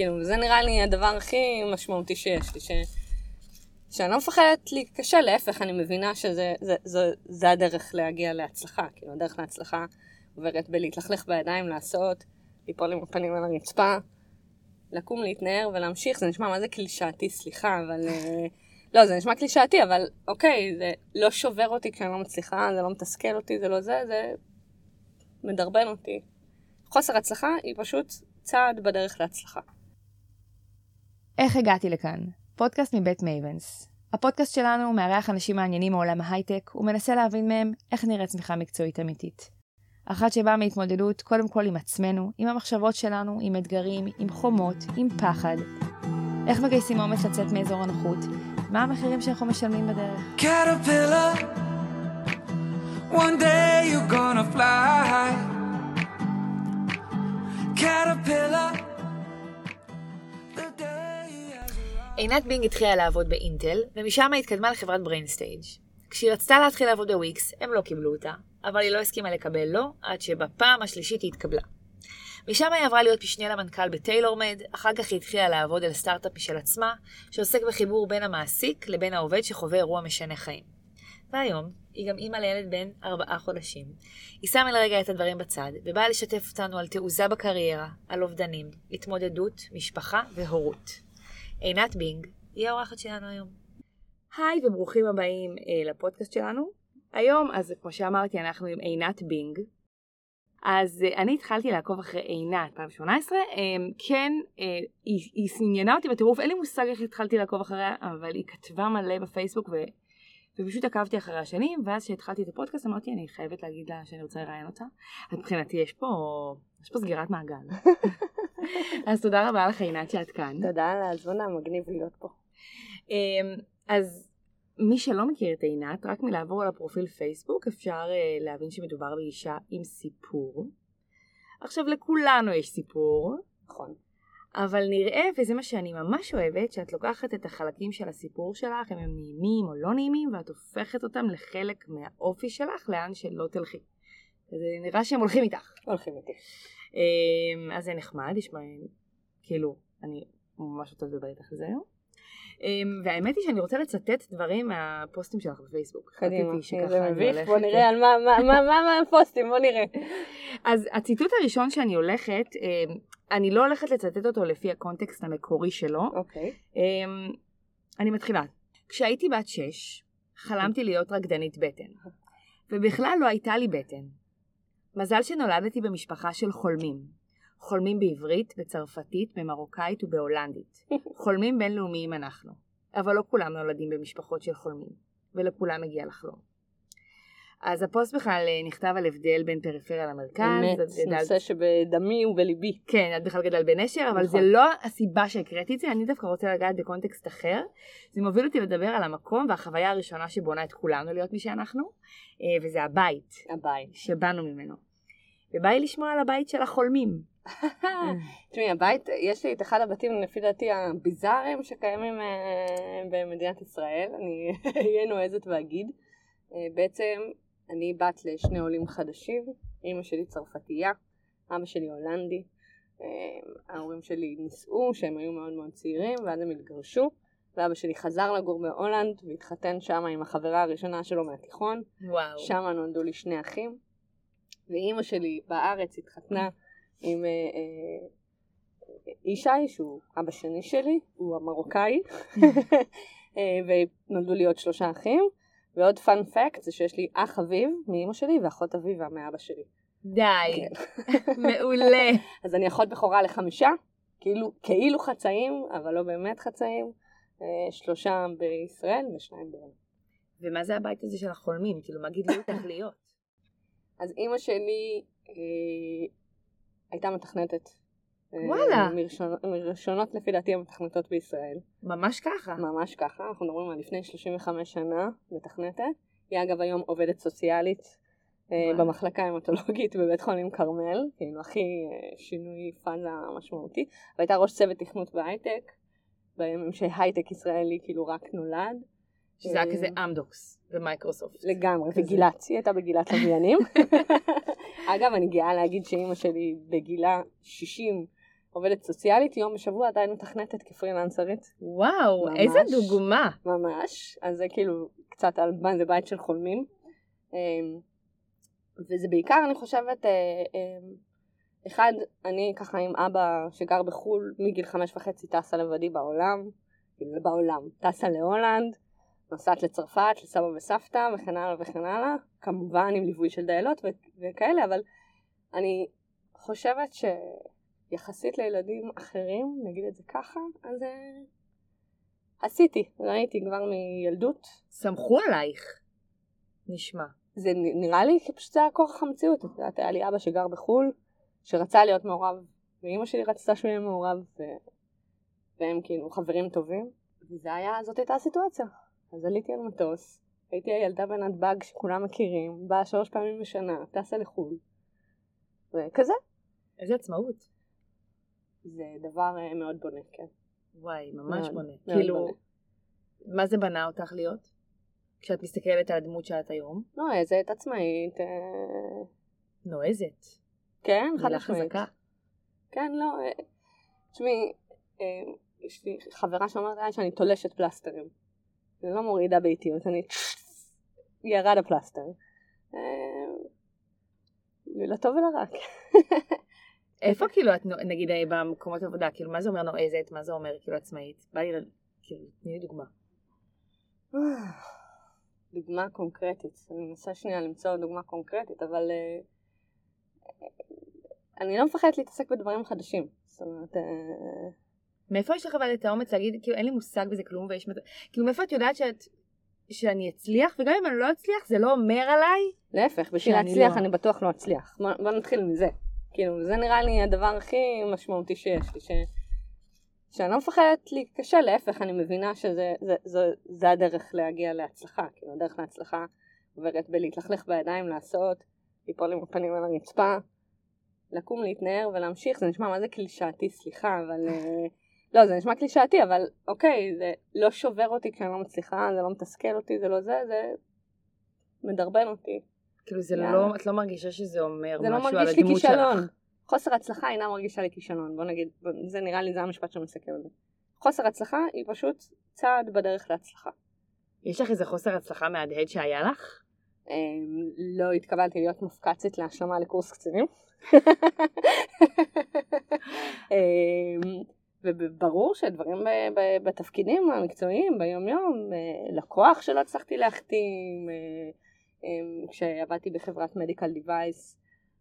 כאילו, זה נראה לי הדבר הכי משמעותי שיש לי, ש... שאני לא מפחדת להיכשל, להפך, אני מבינה שזה זה, זה, זה הדרך להגיע להצלחה. כאילו, הדרך להצלחה עוברת בלהתלכלך בידיים, לעשות, ליפול עם הפנים על הרצפה, לקום, להתנער ולהמשיך. זה נשמע מה זה קלישאתי, סליחה, אבל... אה, לא, זה נשמע קלישאתי, אבל אוקיי, זה לא שובר אותי כשאני לא מצליחה, זה לא מתסכל אותי, זה לא זה, זה מדרבן אותי. חוסר הצלחה היא פשוט צעד בדרך להצלחה. איך הגעתי לכאן? פודקאסט מבית מייבנס. הפודקאסט שלנו מארח אנשים מעניינים מעולם ההייטק ומנסה להבין מהם איך נראית צמיחה מקצועית אמיתית. אחת שבאה מהתמודדות קודם כל עם עצמנו, עם המחשבות שלנו, עם אתגרים, עם חומות, עם פחד. איך מגייסים אומץ לצאת מאזור הנוחות, מה המחירים שאנחנו משלמים בדרך. One day you're gonna fly. Caterpillar עינת בינג התחילה לעבוד באינטל, ומשם התקדמה לחברת BrainStage. כשהיא רצתה להתחיל לעבוד בוויקס, הם לא קיבלו אותה, אבל היא לא הסכימה לקבל לא, עד שבפעם השלישית היא התקבלה. משם היא עברה להיות משנה למנכ"ל ב TailorMed, אחר כך היא התחילה לעבוד על סטארט-אפ משל עצמה, שעוסק בחיבור בין המעסיק לבין העובד שחווה אירוע משנה חיים. והיום, היא גם אימא לילד בן ארבעה חודשים. היא שמה לרגע את הדברים בצד, ובאה לשתף אותנו על תעוזה בקריירה, על אובדנים, התמודדות, משפחה והורות. עינת בינג היא האורחת שלנו היום. היי וברוכים הבאים אה, לפודקאסט שלנו. היום, אז כמו שאמרתי, אנחנו עם עינת בינג. אז אה, אני התחלתי לעקוב אחרי עינת 2018, אה, כן, אה, היא, היא עניינה אותי בטירוף, אין לי מושג איך התחלתי לעקוב אחריה, אבל היא כתבה מלא בפייסבוק. ופשוט עקבתי אחרי השנים, ואז כשהתחלתי את הפודקאסט אמרתי, אני חייבת להגיד לה שאני רוצה לראיין אותה. אז מבחינתי יש פה, יש פה סגירת מעגל. אז תודה רבה לך עינת שאת כאן. תודה על ההזמנה, מגניב להיות פה. אמ, אז מי שלא מכיר את עינת, רק מלעבור על הפרופיל פייסבוק אפשר uh, להבין שמדובר באישה עם סיפור. עכשיו לכולנו יש סיפור. נכון. אבל נראה, וזה מה שאני ממש אוהבת, שאת לוקחת את החלקים של הסיפור שלך, אם הם נעימים או לא נעימים, ואת הופכת אותם לחלק מהאופי שלך, לאן שלא תלכי. זה נראה שהם הולכים איתך. הולכים איתי. אמ, אז זה נחמד, יש מה, כאילו, אני ממש רוצה לדבר איתך על זה היום. אמ, והאמת היא שאני רוצה לצטט דברים מהפוסטים שלך בפייסבוק. קדימה, זה מביך, בוא נראה על מה הפוסטים, בוא נראה. אז הציטוט הראשון שאני הולכת, אמ, אני לא הולכת לצטט אותו לפי הקונטקסט המקורי שלו. אוקיי. אני מתחילה. כשהייתי בת שש, חלמתי להיות רקדנית בטן. ובכלל לא הייתה לי בטן. מזל שנולדתי במשפחה של חולמים. חולמים בעברית, בצרפתית, במרוקאית ובהולנדית. חולמים בינלאומיים אנחנו. אבל לא כולם נולדים במשפחות של חולמים, ולכולם מגיע לחלום. אז הפוסט בכלל אה, נכתב על הבדל בין פריפריה למרכז. אמת, נושא שבדמי ובליבי. כן, את בכלל גדל בנשר, אבל נכון. זה לא הסיבה שהקראתי את זה, אני דווקא רוצה לגעת בקונטקסט אחר. זה מוביל אותי לדבר על המקום והחוויה הראשונה שבונה את כולנו להיות מי שאנחנו, אה, וזה הבית. הבית. שבאנו ממנו. ובא לי לשמוע על הבית של החולמים. תשמעי, הבית, יש לי את אחד הבתים לפי דעתי הביזאריים שקיימים אה, במדינת ישראל, אני אהיה נועזת ואגיד. בעצם אני בת לשני עולים חדשים, אימא שלי צרפתייה, אבא שלי הולנדי. אה, ההורים שלי נישאו שהם היו מאוד מאוד צעירים ואז הם התגרשו ואבא שלי חזר לגור בהולנד והתחתן שם עם החברה הראשונה שלו מהתיכון. וואו. שם נולדו לי שני אחים. ואימא שלי בארץ התחתנה עם אה, אה, ישי שהוא אבא שני שלי, הוא המרוקאי, ונולדו לי עוד שלושה אחים. ועוד פאנ פקט זה שיש לי אח אביב מאמא שלי ואחות אביבה מאבא שלי. די, כן. מעולה. אז אני אחות בכורה לחמישה, כאילו, כאילו חצאים, אבל לא באמת חצאים, אה, שלושה בישראל ושניים בעולם. ומה זה הבית הזה של החולמים? כאילו, מה גידלו אותך להיות? אז אימא שלי אה, הייתה מתכנתת וואלה. מראשונות לפי דעתי המתכנתות בישראל. ממש ככה. ממש ככה, אנחנו מדברים על לפני 35 שנה מתכנתת. היא אגב היום עובדת סוציאלית אה, במחלקה המטולוגית בבית חולים כרמל, כאילו הכי אה, שינוי פאזה משמעותי, והייתה ראש צוות תכנות בהייטק, בימים שהייטק ישראלי כאילו רק נולד. שזה היה כזה אמדוקס ומייקרוסופט. לגמרי, וגילת, היא הייתה בגילת לוויינים. אגב, אני גאה להגיד שאימא שלי בגילה 60 עובדת סוציאלית, יום בשבוע עדיין מתכנתת כפרילנסרית. וואו, ממש. איזה דוגמה. ממש. אז זה כאילו קצת על מה זה בית של חולמים. אמ, וזה בעיקר, אני חושבת, אה, אמ, אחד, אני ככה עם אבא שגר בחו"ל, מגיל חמש וחצי טסה לבדי בעולם, כאילו בעולם, טסה להולנד, נוסעת לצרפת, לסבא וסבתא וכן הלאה וכן הלאה, כמובן עם ליווי של דיילות ו- וכאלה, אבל אני חושבת שיחסית לילדים אחרים, נגיד את זה ככה, אז אה, עשיתי, ראיתי כבר מילדות. סמכו עלייך. נשמע. זה נראה לי שפשוט זה היה כורח המציאות. את יודעת, היה לי אבא שגר בחו"ל, שרצה להיות מעורב, ואימא שלי רצתה שהוא יהיה מעורב, ו... והם כאילו חברים טובים. וזה היה, זאת הייתה הסיטואציה. אז עליתי על מטוס, הייתי הילדה בנתב"ג שכולם מכירים, באה שלוש פעמים בשנה, טסה לחו"ל. וכזה. איזה עצמאות. זה דבר אה, מאוד בונה, כן. וואי, ממש מאוד, בונה. מאוד כאילו, בונה. מה זה בנה אותך להיות? כשאת מסתכלת על הדמות שאת היום? נועזת, עצמאית, אה, נועזת. כן, חד משמעית. כן, לא, אה, תשמעי, יש לי חברה שאומרת עליי שאני תולשת פלסטרים. אני לא מורידה באיטיות, אני ירד הפלסטר. לטוב ולרע. איפה כאילו את, נגיד אה, במקומות עבודה, כאילו מה זה אומר נועזת, מה זה אומר כאילו עצמאית? בא לי, כאילו, תני לי דוגמה. דוגמה קונקרטית. אני מנסה שנייה למצוא דוגמה קונקרטית, אבל אה, אני לא מפחדת להתעסק בדברים חדשים. זאת אומרת, אה, מאיפה יש לך אבל את האומץ להגיד, כאילו אין לי מושג בזה כלום ויש כאילו מאיפה את יודעת שאת, שאני אצליח, וגם אם אני לא אצליח זה לא אומר עליי, להפך, בשביל שאני להצליח לא. אני בטוח לא אצליח. בוא, בוא נתחיל מזה. כאילו, זה נראה לי הדבר הכי משמעותי שיש לי, ש... שאני לא מפחדת להיכשל, להפך, אני מבינה שזה זה, זה, זה הדרך להגיע להצלחה. כאילו, הדרך להצלחה עוברת בלהתלכלך בידיים, לעשות, ליפול עם הפנים על הרצפה, לקום, להתנער ולהמשיך. זה נשמע מה זה קלישאתי, סליחה, אבל... אה, לא, זה נשמע קלישאתי, אבל אוקיי, זה לא שובר אותי כשאני לא מצליחה, זה לא מתסכל אותי, זה לא זה, זה מדרבן אותי. כאילו זה יאללה. לא, את לא מרגישה שזה אומר זה לא משהו על מרגיש לי הדמות כישלון. שלך. חוסר הצלחה אינה מרגישה לי כישלון. בוא נגיד, בוא- זה נראה לי, זה המשפט שמסכם את זה. חוסר הצלחה היא פשוט צעד בדרך להצלחה. יש לך איזה חוסר הצלחה מהדהד שהיה לך? אמ, לא התקבלתי להיות מפקצית להשלמה לקורס קצינים. אמ, וברור שדברים בתפקידים המקצועיים ביום יום, אה, לקוח שלא הצלחתי להחתים, אה, כשעבדתי בחברת מדיקל דיווייס,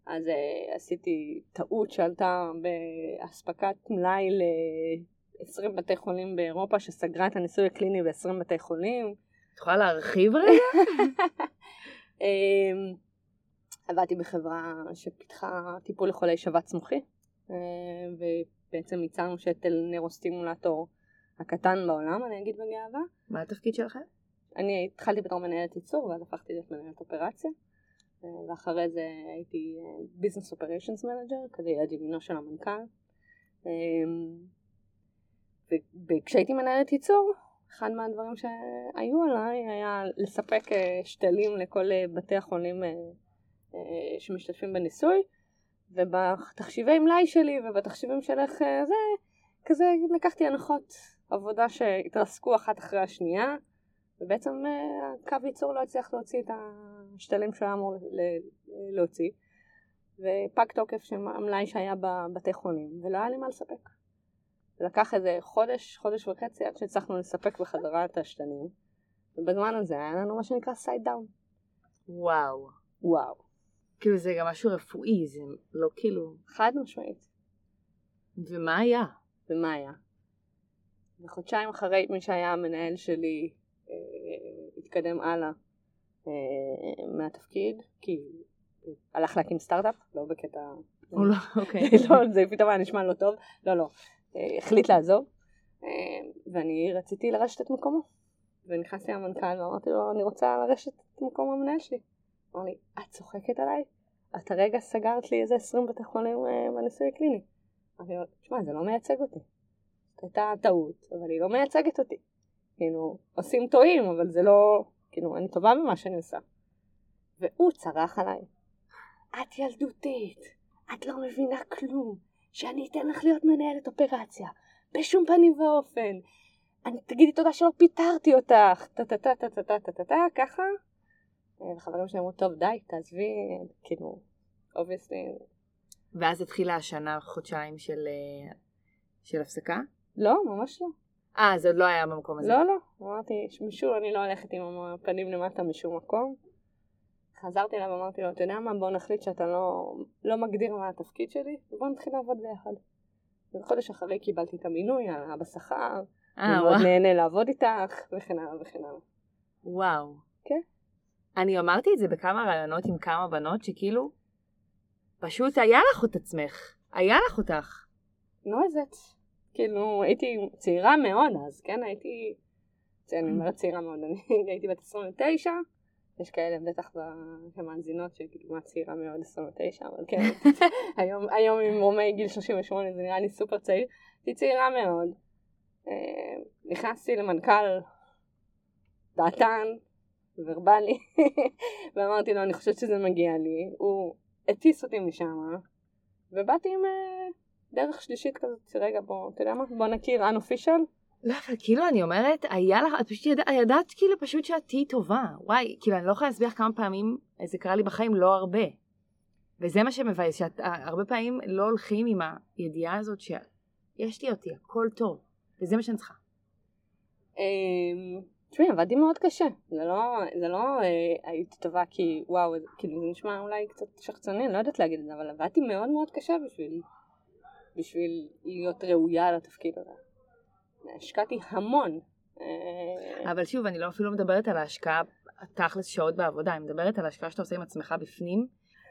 אז אה, עשיתי טעות שעלתה באספקת מלאי ל-20 בתי חולים באירופה שסגרה את הניסוי הקליני ב-20 בתי חולים. את יכולה להרחיב רגע? אמ, עבדתי בחברה שפיתחה טיפול לחולי שבץ מוחי, אה, ובעצם ייצרנו שתל neurostimulator הקטן בעולם, אני אגיד בגאווה. מה התפקיד שלכם? אני התחלתי בתור מנהלת ייצור, ואז הפכתי להיות מנהלת אופרציה. ואחרי זה הייתי business operations manager, כזה יד ימינו של המנכ"ל. אמ, וכשהייתי מנהלת ייצור, אחד מהדברים שהיו עליי היה לספק אה, שתלים לכל אה, בתי החולים אה, שמשתתפים בניסוי, ובתחשיבי מלאי שלי ובתחשיבים שלך אה, זה, כזה לקחתי הנחות עבודה שהתרסקו אחת אחרי השנייה, ובעצם אה, הקו ייצור לא הצליח להוציא את השתלים שהוא היה אמור להוציא, ופג תוקף של המלאי שהיה בבתי חולים, ולא היה לי מה לספק. זה לקח איזה חודש, חודש וחצי עד שהצלחנו לספק בחזרה את השתנים, ובזמן הזה היה לנו מה שנקרא site down. וואו. וואו. כאילו זה גם משהו רפואי, זה לא כאילו... חד משמעית. ומה היה? ומה היה? וחודשיים אחרי מי שהיה המנהל שלי התקדם הלאה אה, מהתפקיד, כי הלך להקים סטארט-אפ, לא בקטע... לא, אוקיי. לא, זה פתאום היה נשמע לא טוב, לא, לא. אה, החליט לעזוב, אה, ואני רציתי לרשת את מקומו. ונכנסתי למנכ"ל ואמרתי לו, אני רוצה לרשת את מקום המנהל שלי. אמר לי, את צוחקת עליי? את הרגע סגרת לי איזה 20 בתי חולים בניסוי הקליני. אמרתי לו, תשמע, זה לא מייצג אותי. הייתה טעות, אבל היא לא מייצגת אותי. כאילו, עושים טועים, אבל זה לא... כאילו, אני טובה במה שאני עושה. והוא צרח עליי. את ילדותית, את לא מבינה כלום. שאני אתן לך להיות מנהלת אופרציה. בשום פנים ואופן. אני, תגידי תודה שלא פיטרתי אותך. טה-טה-טה-טה-טה-טה-טה, ככה. וחברים שלי אמרו, טוב, די, תעזבי, כאילו, obviously. ואז התחילה השנה, חודשיים של, אה, של הפסקה? לא, ממש לא. אה, זה עוד לא היה במקום הזה. לא, לא. אמרתי, משום, אני לא הולכת עם הפנים למטה משום מקום. חזרתי אליו ואמרתי לו, אתה יודע מה, בוא נחליט שאתה לא, לא מגדיר מה התפקיד שלי, ובוא נתחיל לעבוד ביחד. וחודש אחרי קיבלתי את המינוי, בשכר, אה, אני מאוד. נהנה לעבוד איתך, וכן הלאה וכן הלאה. וואו. כן. אני אמרתי את זה בכמה ראיונות עם כמה בנות, שכאילו, פשוט היה לך את עצמך. היה לך אותך. נועזת. כאילו, הייתי צעירה מאוד אז, כן? הייתי... אני אומרת צעירה מאוד, אני הייתי בת 29, יש כאלה בטח ב- שמאזינות שכאילו מה צעירה מאוד 29, אבל כן, היום, היום עם רומי גיל 38 זה נראה לי סופר צעיר, הייתי צעירה מאוד. אה, נכנסתי למנכ"ל דעתן, ורבלי, ואמרתי לו, אני חושבת שזה מגיע לי, הוא הטיס אותי משם, ובאתי עם אה, דרך שלישית כזאת, רגע בוא, אתה יודע מה? בוא נכיר unofficial. לא, אבל כאילו אני אומרת, היה לך, את פשוט ידע, ידעת כאילו פשוט שאת תהיי טובה. וואי, כאילו אני לא יכולה להסביר כמה פעמים זה קרה לי בחיים, לא הרבה. וזה מה שמבאס, שאת אה, פעמים לא הולכים עם הידיעה הזאת שיש לי אותי, הכל טוב. וזה מה שאני צריכה. אמ, תשמעי, עבדתי מאוד קשה. זה לא, זה לא אה, הייתי טובה כי וואו, כאילו זה נשמע אולי קצת שחצני, אני לא יודעת להגיד את זה, אבל עבדתי מאוד מאוד קשה בשביל, בשביל להיות ראויה לתפקיד הזה. השקעתי המון. אה, אבל שוב, אני לא אפילו מדברת על ההשקעה, תכלס שעות בעבודה, אני מדברת על ההשקעה שאתה עושה עם עצמך בפנים.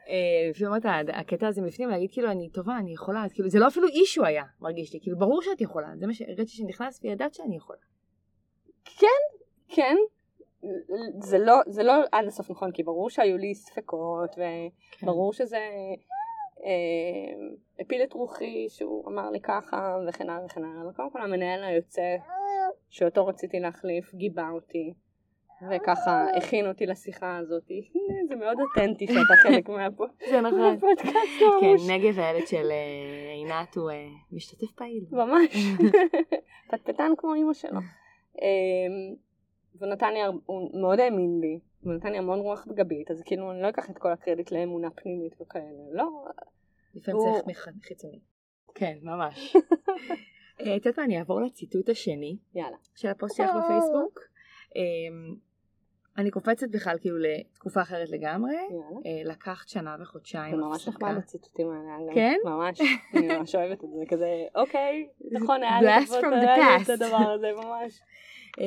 אה, לפעמים אומרת, הקטע הזה מבפנים, להגיד כאילו אני טובה, אני יכולה, אז כאילו זה לא אפילו אישו היה, מרגיש לי, כאילו ברור שאת יכולה, זה מה שהרגשתי שנכנס וידעת שאני יכולה. כן, זה לא, זה לא עד הסוף נכון, כי ברור שהיו לי ספקות, וברור שזה אה, הפיל את רוחי, שהוא אמר לי ככה, וכן הלאה וכן הלאה, אבל קודם כל המנהל היוצא, שאותו רציתי להחליף, גיבה אותי, וככה הכין אותי לשיחה הזאת. זה מאוד אותנטי שאתה חלק נכון. מהפודקאסט כן. נגב הילד של אה, עינת הוא אה, משתתף פעיל. ממש. פטפטן כמו אימא שלו. אמ, והוא נתן לי, הר- הוא מאוד האמין בי, הוא נתן לי המון רוח גבית, אז כאילו אני לא אקח את כל הקרדיט לאמונה פנימית וכאלה, לא. לפעמים הוא- צריך חיצוני. כן, ממש. אה, את יודעת מה, אני אעבור לציטוט השני יאללה. של הפוסט שלך בפייסבוק. אה, אני קופצת בכלל כאילו לתקופה אחרת לגמרי. יאללה. אה, לקחת שנה וחודשיים זה ממש. נחמד הציטוטים האלה. כן? ממש. אני ממש אוהבת את זה, כזה, אוקיי, נכון, היה לי את. הדבר הזה, ממש. אמ,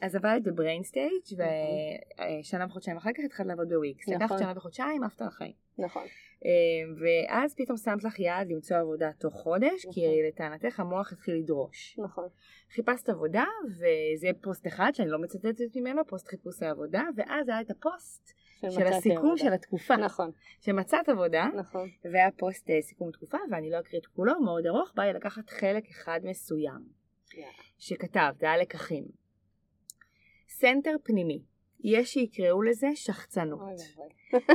אז עבדת בבריין סטייג' ושנה וחודשיים אחר כך התחלת לעבוד בוויקס. נכון. לקחת שנה וחודשיים, עפת על החיים. נכון. אמ, ואז פתאום שמת לך יעד למצוא עבודה תוך חודש, כי נכון. לטענתך המוח התחיל לדרוש. נכון. חיפשת עבודה, וזה פוסט אחד שאני לא מצטטת ממנו, פוסט חיפוש העבודה, ואז היה את הפוסט של הסיכום עבודה. של התקופה, נכון, שמצאת עבודה, נכון. והיה פוסט אה, סיכום תקופה, ואני לא אקריא את כולו, מאוד ארוך, בא לי לקחת חלק אחד מסוים, יאללה. שכתבת, זה היה לקחים. center פנימי, יש שיקראו לזה שחצנות.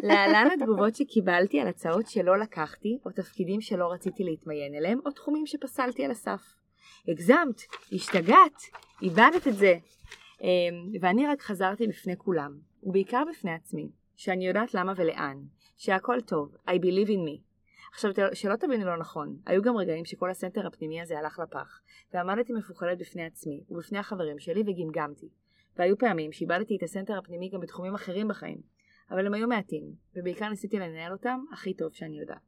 להלן התגובות שקיבלתי על הצעות שלא לקחתי, או תפקידים שלא רציתי להתמיין אליהם, או תחומים שפסלתי על הסף. הגזמת, השתגעת, איבדת את זה. אמ, ואני רק חזרתי בפני כולם, ובעיקר בפני עצמי, שאני יודעת למה ולאן, שהכל טוב, I believe in me. עכשיו, שלא תביני לא נכון, היו גם רגעים שכל הסנטר הפנימי הזה הלך לפח, ועמדתי מפוחדת בפני עצמי, ובפני החברים שלי, וגמגמתי. והיו פעמים שאיבדתי את הסנטר הפנימי גם בתחומים אחרים בחיים, אבל הם היו מעטים, ובעיקר ניסיתי לנהל אותם הכי טוב שאני יודעת.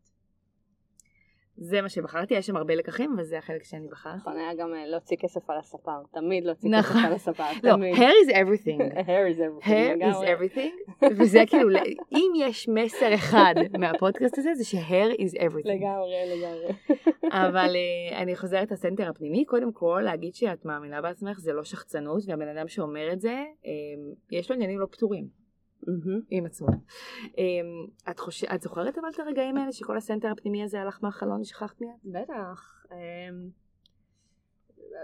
זה מה שבחרתי, יש שם הרבה לקחים, וזה החלק שאני בחרתי. נכון, היה גם אה, להוציא כסף על הספר, תמיד להוציא נכון. כסף על הספר, לא, תמיד. hair is everything. hair is everything. hair is everything, וזה כאילו, אם יש מסר אחד מהפודקאסט הזה, זה ש-hair is everything. לגמרי, לגמרי. אבל אה, אני חוזרת לסנטר הפנימי, קודם כל להגיד שאת מאמינה בעצמך זה לא שחצנות, והבן אדם שאומר את זה, אה, יש לו עניינים לא פתורים עם עצמו. אה, את, חושב, את זוכרת אבל את הרגעים האלה שכל הסנטר הפנימי הזה הלך מהחלון ושכחת מיד? בטח. אמ,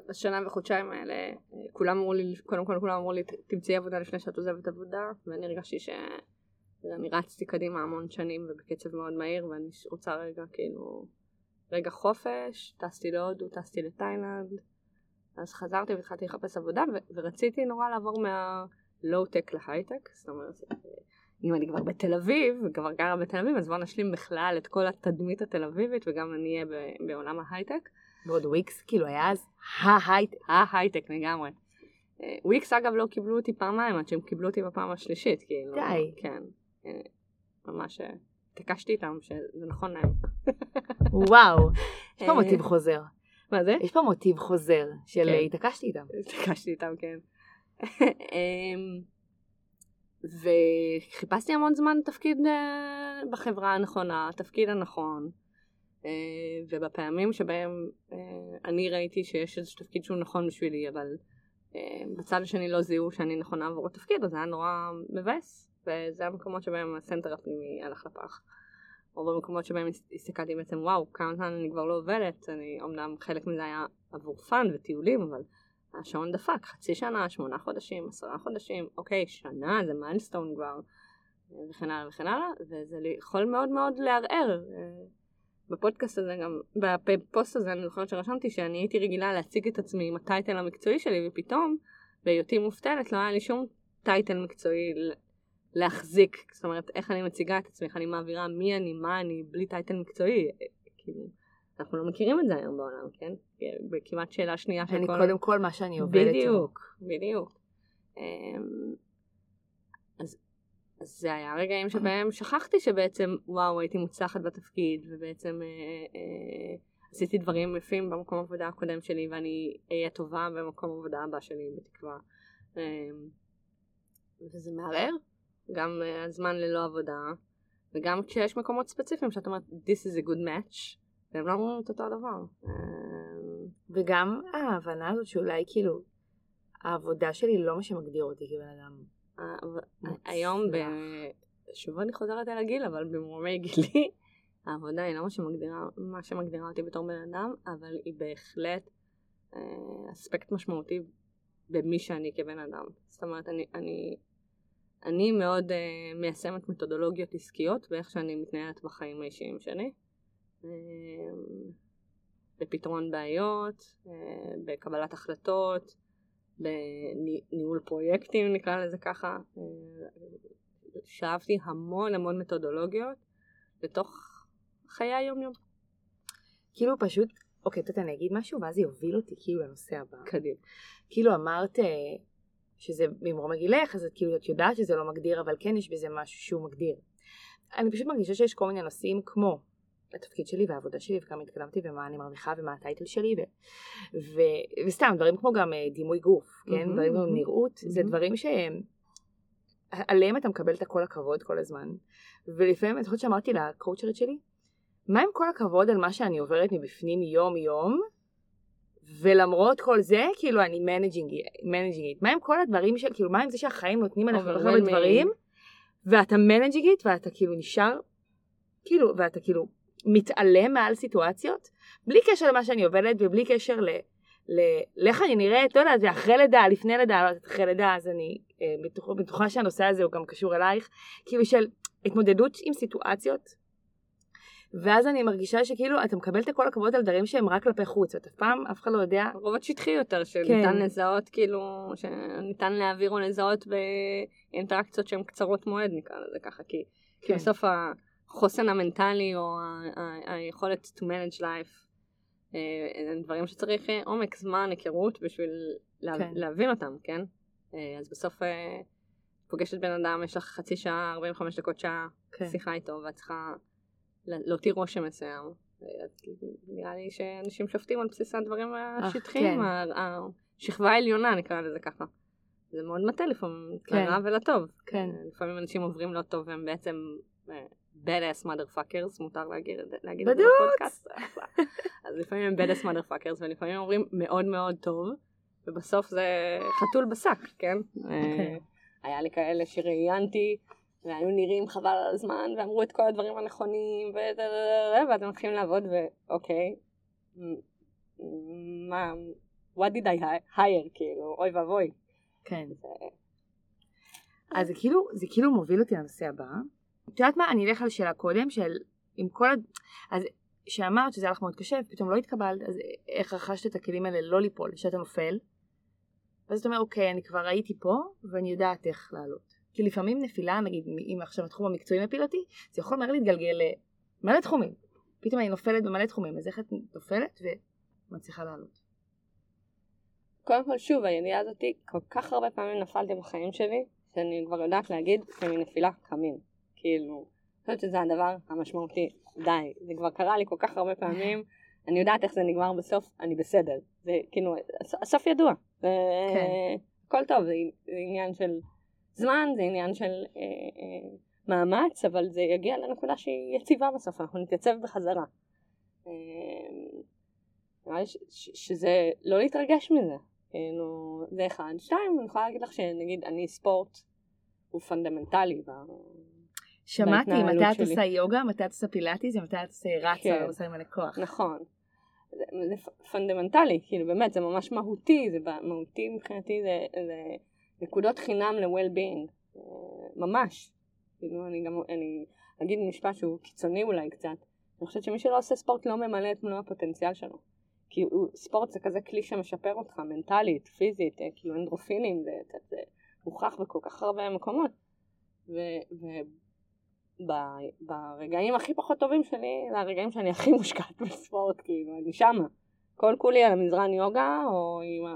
בשנה וחודשיים האלה, אה, כולם אמרו לי, קודם כל כולם אמרו לי, "ת- תמצאי עבודה לפני שאת עוזבת עבודה, ואני הרגשתי שאני רצתי קדימה המון שנים ובקצב מאוד מהיר, ואני רוצה רגע כאילו רגע חופש, טסתי להודו, טסתי לתאילנד, אז חזרתי והתחלתי לחפש עבודה ו- ורציתי נורא לעבור מהלואו-טק להייטק, זאת אומרת, אם אני כבר בתל אביב, וכבר גרה בתל אביב, אז בוא נשלים בכלל את כל התדמית התל אביבית וגם אני אהיה בעולם ההייטק. ועוד וויקס כאילו היה אז ההייטק. ההייטק לגמרי. אה, וויקס אגב לא קיבלו אותי פעמיים עד שהם קיבלו אותי בפעם השלישית, כאילו. די. כן. אה, ממש אה, התעקשתי איתם שזה נכון להם. וואו. יש פה אה, מוטיב חוזר. מה זה? יש פה מוטיב חוזר של כן. התעקשתי איתם. התעקשתי איתם, כן. אמ, וחיפשתי המון זמן תפקיד אה, בחברה הנכונה, התפקיד הנכון. אה, ובפעמים שבהם אה, אני ראיתי שיש איזה תפקיד שהוא נכון בשבילי, אבל בצד השני לא זיהו שאני נכונה עבור התפקיד, אז זה היה נורא מבאס. וזה המקומות שבהם ה center הפנימי הלך לפח. או במקומות שבהם הס- הסתכלתי בעצם, וואו, כמה זמן אני כבר לא עובדת, אני, אמנם חלק מזה היה עבור fun וטיולים, אבל השעון דפק, חצי שנה, שמונה חודשים, עשרה חודשים, אוקיי, שנה, זה milestone כבר, וכן הלאה וכן הלאה, וזה יכול מאוד מאוד לערער. אה, בפודקאסט הזה גם, בפוסט הזה אני זוכרת שרשמתי שאני הייתי רגילה להציג את עצמי עם ה title המקצועי שלי, ופתאום, בהיותי מובטלת, לא היה לי שום טייטל מקצועי להחזיק, זאת אומרת, איך אני מציגה את עצמי, איך אני מעבירה מי אני, מה אני, בלי טייטל מקצועי, אה, כאילו, אנחנו לא מכירים את זה היום בעולם, כן? בכמעט שאלה שנייה של אני כל... קודם כל מה שאני עובדת. בדיוק, בדיוק. אמ, אז, אז זה היה רגעים שבהם שכחתי שבעצם, וואו, הייתי מוצלחת בתפקיד, ובעצם אה, אה, עשיתי דברים יפים במקום העבודה הקודם שלי, ואני אהיה טובה במקום העבודה הבא שלי, בתקווה. אמ, וזה מערער, גם אה, הזמן ללא עבודה, וגם כשיש מקומות ספציפיים שאת אומרת, this is a good match, והם לא אומרים את אותו הדבר. אמ, וגם ההבנה הזאת שאולי כאילו העבודה שלי לא מה שמגדיר אותי כבן אדם. ה- היום. שוב אני חוזרת על הגיל, אבל במרומי גילי, העבודה היא לא מה שמגדירה, מה שמגדירה אותי בתור בן אדם, אבל היא בהחלט אה, אספקט משמעותי במי שאני כבן אדם. זאת אומרת, אני, אני, אני מאוד אה, מיישמת מתודולוגיות עסקיות באיך שאני מתנהלת בחיים האישיים שלי. אה, בפתרון בעיות, אה, בקבלת החלטות, בניהול פרויקטים נקרא לזה ככה. אה, שאבתי המון המון מתודולוגיות לתוך חיי היום יום. כאילו פשוט, אוקיי, יודעת, אני אגיד משהו ואז זה יוביל אותי כאילו לנושא הבא. קדימה. כאילו אמרת אה, שזה ממרום הגילך, אז את כאילו את יודעת שזה לא מגדיר, אבל כן יש בזה משהו שהוא מגדיר. אני פשוט מרגישה שיש כל מיני נושאים כמו התפקיד שלי והעבודה שלי וכמה התקדמתי ומה אני מרוויחה ומה הטייטל שלי ו... ו... וסתם דברים כמו גם אה, דימוי גוף, כן? מהמם, דברים כמו מהמם. נראות, זה מהמם. דברים שהם... עליהם אתה מקבל את כל הכבוד כל הזמן. ולפעמים, אני חושבת שאמרתי לקואוצ'רית שלי, מה עם כל הכבוד על מה שאני עוברת מבפנים יום יום, ולמרות כל זה, כאילו אני managing it. מה עם כל הדברים של, כאילו, מה עם זה שהחיים נותנים עליך כל כך הרבה. דברים, ואתה managing it, ואתה כאילו נשאר, כאילו, ואתה כאילו מתעלה מעל סיטואציות, בלי קשר למה שאני עובדת, ובלי קשר ל... ל... לאיך אני נראית, לא יודעת, זה אחרי לידה, לפני לידה, לא יודעת, אחרי לידה, אז אני אה, בטוחה, בטוחה שהנושא הזה הוא גם קשור אלייך, כאילו של התמודדות עם סיטואציות. ואז אני מרגישה שכאילו אתה מקבל את כל הכבוד על דברים שהם רק כלפי חוץ, ואתה פעם, אף אחד לא יודע. רובד שטחי יותר, כן. שניתן לזהות כאילו, שניתן להעביר או לזהות באינטראקציות שהן קצרות מועד נקרא לזה ככה, כי כי כן. בסוף החוסן המנטלי או היכולת to manage life אה, הם דברים שצריך אה, עומק, זמן, היכרות בשביל כן. להבין אותם, כן? אה, אז בסוף פוגשת בן אדם, יש לך חצי שעה, 45 דקות שעה כן. שיחה איתו, ואת צריכה לה- להותיר רושם מסוים. אה, נראה לי שאנשים שופטים על בסיס הדברים השטחיים, כן. השכבה העליונה נקרא לזה ככה. זה מאוד מטה לפעמים, כן. לרע ולטוב. כן. לפעמים אנשים עוברים לא טוב והם בעצם אה, bad ass motherfuckers, מותר להגיד, להגיד את זה. בפודקאסט. אז לפעמים הם bad ass motherfuckers ולפעמים אומרים מאוד מאוד טוב, ובסוף זה חתול בשק, כן? אה, היה לי כאלה שראיינתי והיו נראים חבל על הזמן ואמרו את כל הדברים הנכונים ואתם מתחילים לעבוד ואוקיי, מה, what did I hire כאילו, אוי ואבוי. כן. אז זה כאילו, זה כאילו מוביל אותי לנושא הבא. את יודעת מה? אני אלך על שאלה קודם של עם כל ה... אז שאמרת שזה היה לך מאוד קשה ופתאום לא התקבלת, אז איך רכשת את הכלים האלה לא ליפול, שאתה נופל? ואז אתה אומר, אוקיי, אני כבר הייתי פה ואני יודעת איך לעלות. כי לפעמים נפילה, נגיד, אם עכשיו התחום המקצועי מפיל אותי, זה יכול מהר להתגלגל למלא תחומים. פתאום אני נופלת במלא תחומים, אז איך את נופלת ומצליחה לעלות? קודם כל, שוב, הידיעה הזאת, כל כך הרבה פעמים נפלתי בחיים שלי, שאני כבר יודעת להגיד שמנפילה קמים. כאילו, אני חושבת שזה הדבר המשמעותי. די, זה כבר קרה לי כל כך הרבה פעמים, אני יודעת איך זה נגמר בסוף, אני בסדר. זה כאילו, הסוף ידוע. כן. הכל טוב, זה, זה עניין של זמן, זה עניין של אה, אה, מאמץ, אבל זה יגיע לנקודה שהיא יציבה בסוף, אנחנו נתייצב בחזרה. אה, נראה לי שזה לא להתרגש מזה. כאילו, זה אחד. שתיים, אני יכולה להגיד לך שנגיד אני ספורט הוא פונדמנטלי שמעתי, מתי את עושה יוגה, מתי את עושה פילאטיס, ומתי את עושה רצה, כן. או עושה מלא כוח. נכון. זה, זה פונדמנטלי, כאילו באמת, זה ממש מהותי, זה מהותי מבחינתי, זה, זה נקודות חינם ל-well-being, אה, ממש. כאילו, אני גם, אני אגיד משפט שהוא קיצוני אולי קצת, אני חושבת שמי שלא עושה ספורט לא ממלא את מלוא הפוטנציאל שלו. כי הוא, ספורט זה כזה כלי שמשפר אותך מנטלית, פיזית, אה, כאילו אנדרופינים, זה, זה, זה מוכח בכל כך הרבה מקומות. וברגעים הכי פחות טובים שלי, זה הרגעים שאני הכי מושקעת בספורט, כאילו, אני שמה. כל כולי על המזרן יוגה, או עם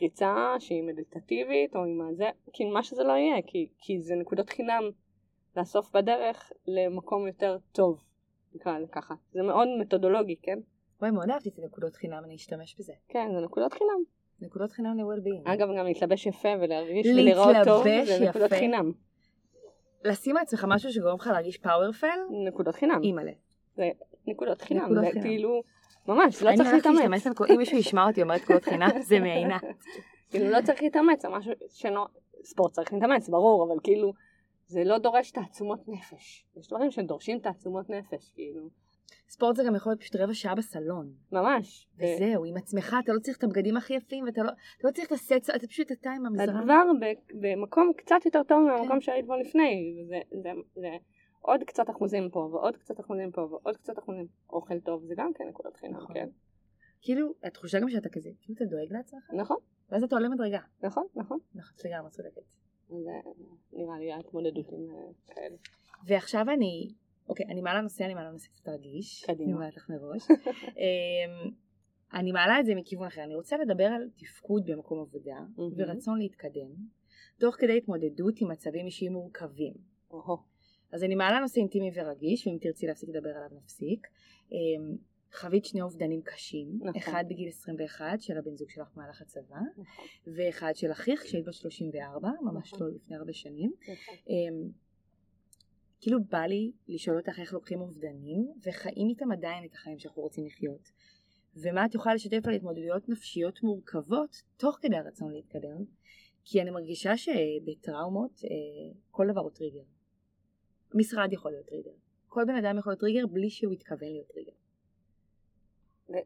הריצה שהיא מדיטטיבית, או עם הזה, כאילו מה שזה לא יהיה, כי, כי זה נקודות חינם לאסוף בדרך למקום יותר טוב, נקרא לזה ככה. זה מאוד מתודולוגי, כן? וואי, מאוד אהבתי את הנקודות חינם, אני אשתמש בזה. כן, זה נקודות חינם. נקודות חינם ל-well-being. אגב, גם להתלבש יפה ולהרגיש ולראות טוב, זה נקודות חינם. לשים לעצמך משהו שגורם לך להרגיש פאוורפל? נקודות חינם. אימא'לה. נקודות חינם, זה כאילו, ממש, לא צריך להתאמץ. אם מישהו ישמע אותי אומר נקודות חינם, זה מעינת. כאילו, לא צריך להתאמץ, זה משהו שלא, ספורט צריך להתאמץ, ברור, אבל כאילו, זה לא דורש תעצומות נפש. יש דברים שדורשים תעצומות נפש, כאילו. ספורט זה גם יכול להיות פשוט רבע שעה בסלון. ממש. וזהו, עם עצמך, אתה לא צריך את הבגדים הכי יפים, ואתה לא, אתה לא צריך לסט, אתה פשוט אתה עם המזרן. אתה כבר במקום קצת יותר טוב מהמקום כן. שהיית בו לפני, וזה זה, זה עוד קצת אחוזים פה, ועוד קצת אחוזים פה, ועוד קצת אחוזים. אוכל טוב זה גם כן נקודת חינם, נכון. כן. כאילו, התחושה גם שאתה כזה, כאילו אתה דואג לעצמך. נכון. ואז אתה עולה מדרגה. נכון, נכון. נכון, לגמרי צודקת. זה נראה לי ההתמודדות עם אה, כאלה. ועכשיו אני אוקיי, אני מעלה נושא, אני מעלה נושא קצת רגיש. קדימה. אני אומרת לך מראש. אמ, אני מעלה את זה מכיוון אחר. אני רוצה לדבר על תפקוד במקום עבודה ורצון להתקדם, תוך כדי התמודדות עם מצבים אישיים מורכבים. אז אני מעלה נושא אינטימי ורגיש, ואם תרצי להפסיק לדבר עליו נפסיק. אמ, חווית שני אובדנים קשים, נכון. אחד בגיל 21 של הבן זוג שלך במהלך הצבא, נכון. ואחד של אחיך כשהיית בת 34, ממש נכון. לא לפני הרבה שנים. נכון. כאילו בא לי לשאול אותך איך לוקחים אובדנים וחיים איתם עדיין את החיים שאנחנו רוצים לחיות. ומה את יכולה לשתף על התמודדויות נפשיות מורכבות תוך כדי הרצון להתקדם, כי אני מרגישה שבטראומות אה, כל דבר הוא טריגר. משרד יכול להיות טריגר. כל בן אדם יכול להיות טריגר בלי שהוא יתכוון להיות טריגר.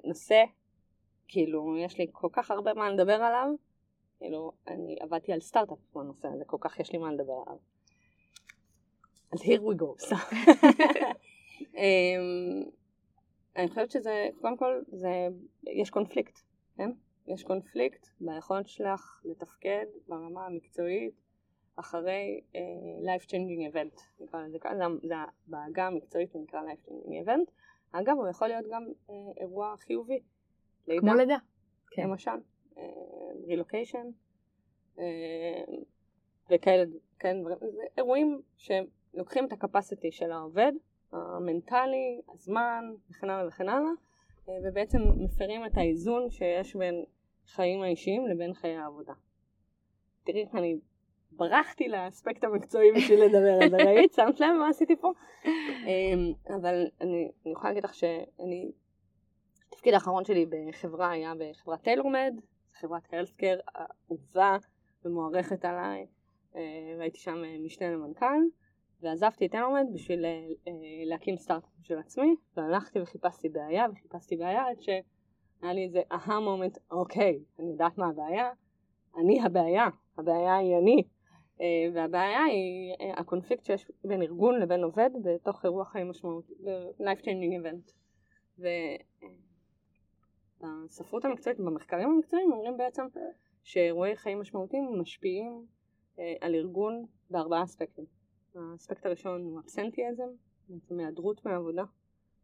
נושא, כאילו, יש לי כל כך הרבה מה לדבר עליו, כאילו, אני עבדתי על סטארט-אפ בנושא הזה, כל כך יש לי מה לדבר עליו. אז here we go. um, אני חושבת שזה, קודם כל, זה, יש קונפליקט, כן? יש קונפליקט ביכולת שלך לתפקד ברמה המקצועית אחרי uh, life changing event, נקרא לזה ככה, זה, זה בעגה המקצועית זה נקרא life changing event. אגב, הוא יכול להיות גם uh, אירוע חיובי. לידה. כמו לידה. כן. למשל, רילוקיישן, uh, uh, וכאלה, כן, זה אירועים שהם לוקחים את הקפסיטי של העובד, המנטלי, הזמן וכן הלאה וכן הלאה, אה, ובעצם מפרים את האיזון שיש בין חיים האישיים לבין חיי העבודה. תראי איך אני ברחתי לאספקט המקצועי בשביל לדבר על זה, ראית? שמת לב מה עשיתי פה? אמ, אבל אני, אני יכולה להגיד לך שאני, התפקיד האחרון שלי בחברה היה בחברת טיילורמד, חברת הלסקר אהובה ומוערכת עליי, אה, והייתי שם משנה למנכ"ל. ועזבתי את אלמנט בשביל אה, אה, להקים סטארט-אפ של עצמי, והלכתי וחיפשתי בעיה, וחיפשתי בעיה עד שהיה לי איזה אהה מומנט, אוקיי, אני יודעת מה הבעיה, אני הבעיה, הבעיה היא אני, אה, והבעיה היא הקונפליקט שיש בין ארגון לבין עובד בתוך אירוע חיים משמעותי, life changing event. ובספרות המקצועית, במחקרים המקצועיים, אומרים בעצם שאירועי חיים משמעותיים משפיעים על ארגון בארבעה אספקטים. האספקט הראשון הוא אבסנטיאזם, בעצם היעדרות מהעבודה.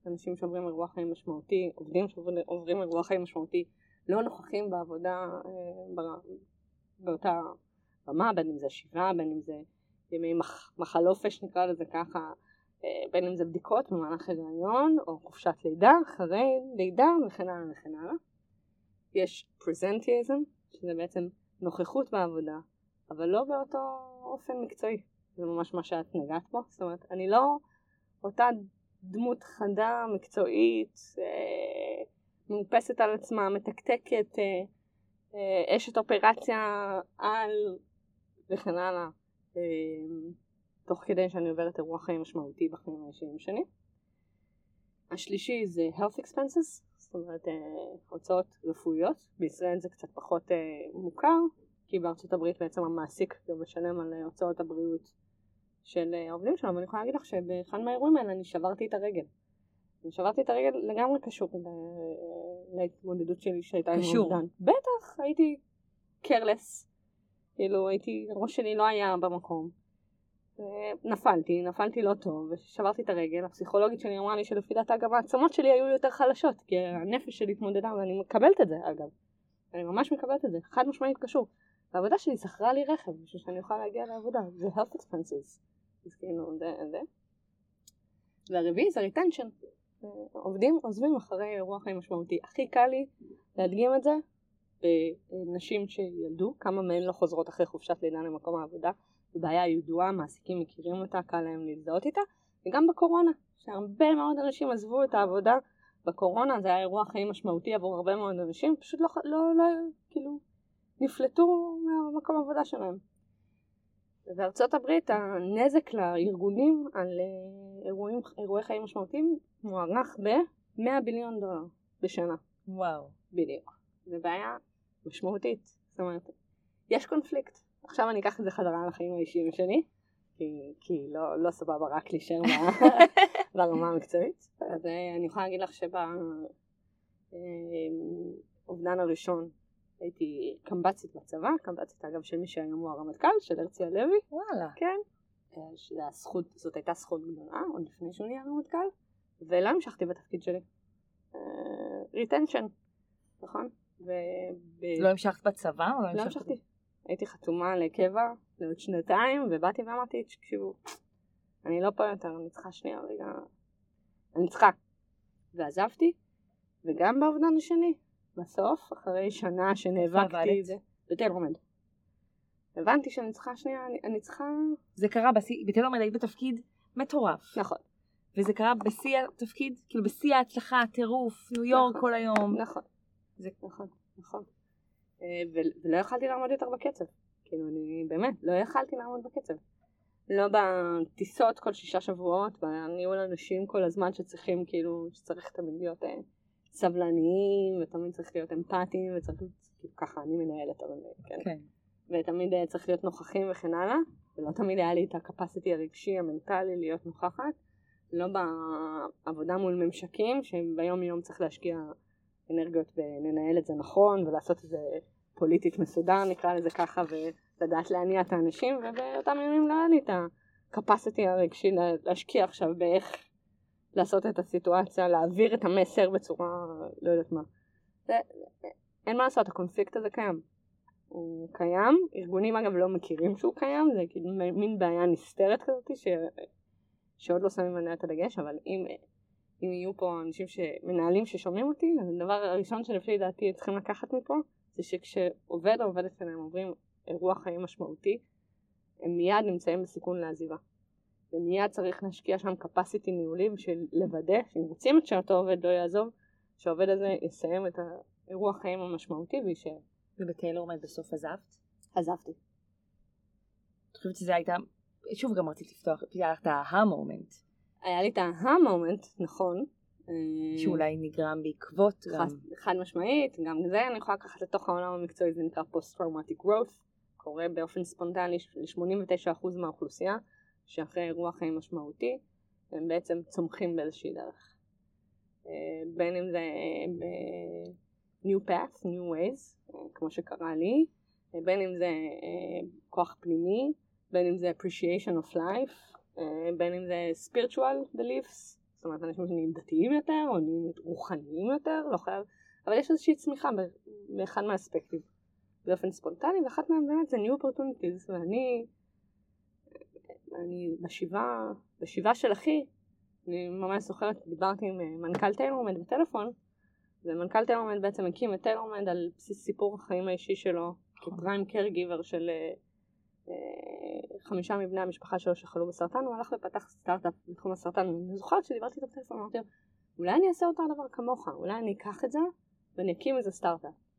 אנשים שעוברים אירוע חיים משמעותי, עובדים שעוברים אירוע חיים משמעותי, לא נוכחים בעבודה אה, באותה רמה, בין אם זה שבעה, בין אם זה ימי מח, מחלופש נקרא לזה ככה, אה, בין אם זה בדיקות במהלך הריון או חופשת לידה, אחרי לידה וכן הלאה וכן הלאה. יש פרזנטיאזם, שזה בעצם נוכחות בעבודה, אבל לא באותו אופן מקצועי. זה ממש מה שאת נגעת בו. זאת אומרת, אני לא אותה דמות חדה, מקצועית, אה, מאופסת על עצמה, מתקתקת, אה, אה, אשת אופרציה על וכן הלאה, אה, תוך כדי שאני עוברת אירוע חיים משמעותי בחיים האישיים שלי. השלישי זה health expenses, זאת אומרת הוצאות רפואיות, בישראל זה קצת פחות מוכר, כי בארצות הברית בעצם המעסיק גם משלם על הוצאות הבריאות של העובדים שלו, ואני יכולה להגיד לך שבאחד מהאירועים האלה אני שברתי את הרגל. אני שברתי את הרגל לגמרי קשור להתמודדות שלי שהייתה עם אובדן. בטח, הייתי קרלס. כאילו הייתי, הראש שלי לא היה במקום. נפלתי, נפלתי לא טוב, ושברתי את הרגל, הפסיכולוגית שלי אמרה לי שלפי דעתה גם העצמות שלי היו יותר חלשות, כי הנפש שלי התמודדה, ואני מקבלת את זה אגב. אני ממש מקבלת את זה, חד משמעית קשור. העבודה שלי שכרה לי רכב בשביל שאני אוכל להגיע לעבודה, זה health expenses. אז כאילו, זה, זה. והרביעי זה retention. עובדים עוזבים אחרי אירוע חיים משמעותי. הכי קל לי להדגים את זה בנשים שילדו, כמה מהן לא חוזרות אחרי חופשת לידה למקום העבודה. זו בעיה ידועה, מעסיקים מכירים אותה, קל להם להזדהות איתה. וגם בקורונה, שהרבה מאוד אנשים עזבו את העבודה בקורונה, זה היה אירוע חיים משמעותי עבור הרבה מאוד אנשים, פשוט לא, לא, לא כאילו, נפלטו מהמקום העבודה שלהם. ובארצות הברית הנזק לארגונים על אה, אירועים, אירועי חיים משמעותיים מוערך ב-100 ביליון דולר בשנה. וואו. בדיוק. זו בעיה משמעותית. זאת אומרת, יש קונפליקט. עכשיו אני אקח את זה חזרה לחיים האישיים שלי, כי, כי לא, לא סבבה רק להישאר ברמה המקצועית. אז אה, אני יכולה להגיד לך שבאובדן הראשון הייתי קמב"צית בצבא, קמב"צית אגב של מי שהיום הוא הרמטכ"ל, של הרצי הלוי. וואלה. כן. אה, שזה הזכות, זאת הייתה זכות גדולה, עוד לפני שהוא נהיה רמטכ"ל, ולא המשכתי בתפקיד שלי. retention, נכון? ו... לא המשכת בצבא? או לא, לא המשכתי. הייתי חתומה לקבע לעוד שנתיים, ובאתי ואמרתי, תקשיבו, אני לא פה יותר, אני צריכה שנייה רגע, אני צריכה. ועזבתי, וגם באובדן השני, בסוף, אחרי שנה שנאבקתי, זה, בתל עומד. הבנתי שאני צריכה שנייה, אני, אני צריכה... זה קרה בשיא, בתל עומד היית בתפקיד מטורף. נכון. וזה קרה בשיא התפקיד, כאילו בשיא ההצלחה, טירוף, ניו יורק נכון, כל היום. נכון, זה נכון, נכון. אה, ולא יכלתי לעמוד יותר בקצב. כאילו, אני באמת, לא יכלתי לעמוד בקצב. לא בטיסות כל שישה שבועות, בניהול אנשים כל הזמן שצריכים, כאילו, שצריך תמיד להיות אה, סבלניים, ותמיד צריך להיות אמפתיים, וצריך, כאילו, ככה אני מנהלת, אבל כן. כן. ותמיד אה, צריך להיות נוכחים וכן הלאה, ולא תמיד היה לי את הקפסיטי הרגשי, המנטלי, להיות נוכחת. לא בעבודה מול ממשקים, שביום יום צריך להשקיע אנרגיות ולנהל את זה נכון ולעשות את זה פוליטית מסודר נקרא לזה ככה ולדעת להניע את האנשים ובאותם ימים לא היה לי את הקפסיטי הרגשי להשקיע עכשיו באיך לעשות את הסיטואציה, להעביר את המסר בצורה לא יודעת מה. זה, אין מה לעשות, הקונפליקט הזה קיים. הוא קיים, ארגונים אגב לא מכירים שהוא קיים, זה כאילו מין בעיה נסתרת כזאת ש... שעוד לא שמים עליה את הדגש, אבל אם אם יהיו פה אנשים שמנהלים ששומעים אותי, אז הדבר הראשון שלפי דעתי צריכים לקחת מפה, זה שכשעובד או עובדת שלהם עוברים אירוע חיים משמעותי, הם מיד נמצאים בסיכון לעזיבה. ומיד צריך להשקיע שם capacity ניהולי של לוודא שאם רוצים שאותו עובד לא יעזוב, שהעובד הזה יסיים את האירוע חיים המשמעותי ויישאר. וב TailorMed בסוף עזבת? עזבתי. אני חושבת שזה הייתה, שוב גם רציתי לפתוח, היה לך את ה moment. היה לי את ה moment, נכון. שאולי נגרם בעקבות גם. חד משמעית, גם זה אני יכולה לקחת לתוך העולם המקצועי, זה נקרא post-traumatic growth, קורה באופן ספונטני ל-89% מהאוכלוסייה, שאחרי אירוע חיים משמעותי, הם בעצם צומחים באיזושהי דרך. אה, בין אם זה אה, ב- new path, new ways, אה, כמו שקרה לי, אה, בין אם זה אה, כוח פנימי, בין אם זה appreciation of life, אה, בין אם זה spiritual beliefs, זאת אומרת אנשים שנהיים דתיים יותר או נהיים רוחניים יותר, לא חייב, אבל יש איזושהי צמיחה באחד מהאספקטים באופן ספונטני, ואחת מהם באמת זה new opportunities, ואני אני בשבעה, בשבעה של אחי, אני ממש זוכרת, דיברתי עם אה, מנכ"ל טיילורמד בטלפון, ומנכ"ל טיילורמד בעצם הקים את טיילורמד על בסיס סיפור החיים האישי שלו, כפריים קר גיבר של אה, אה, חמישה מבני המשפחה שלו שחלו בסרטן, הוא הלך ופתח סטארט-אפ בתחום הסרטן, ואני זוכרת שדיברתי איתו בטלפון, אמרתי לו, אולי אני אעשה אותו הדבר כמוך, אולי אני אקח את זה ואני אקים איזה סטארט-אפ.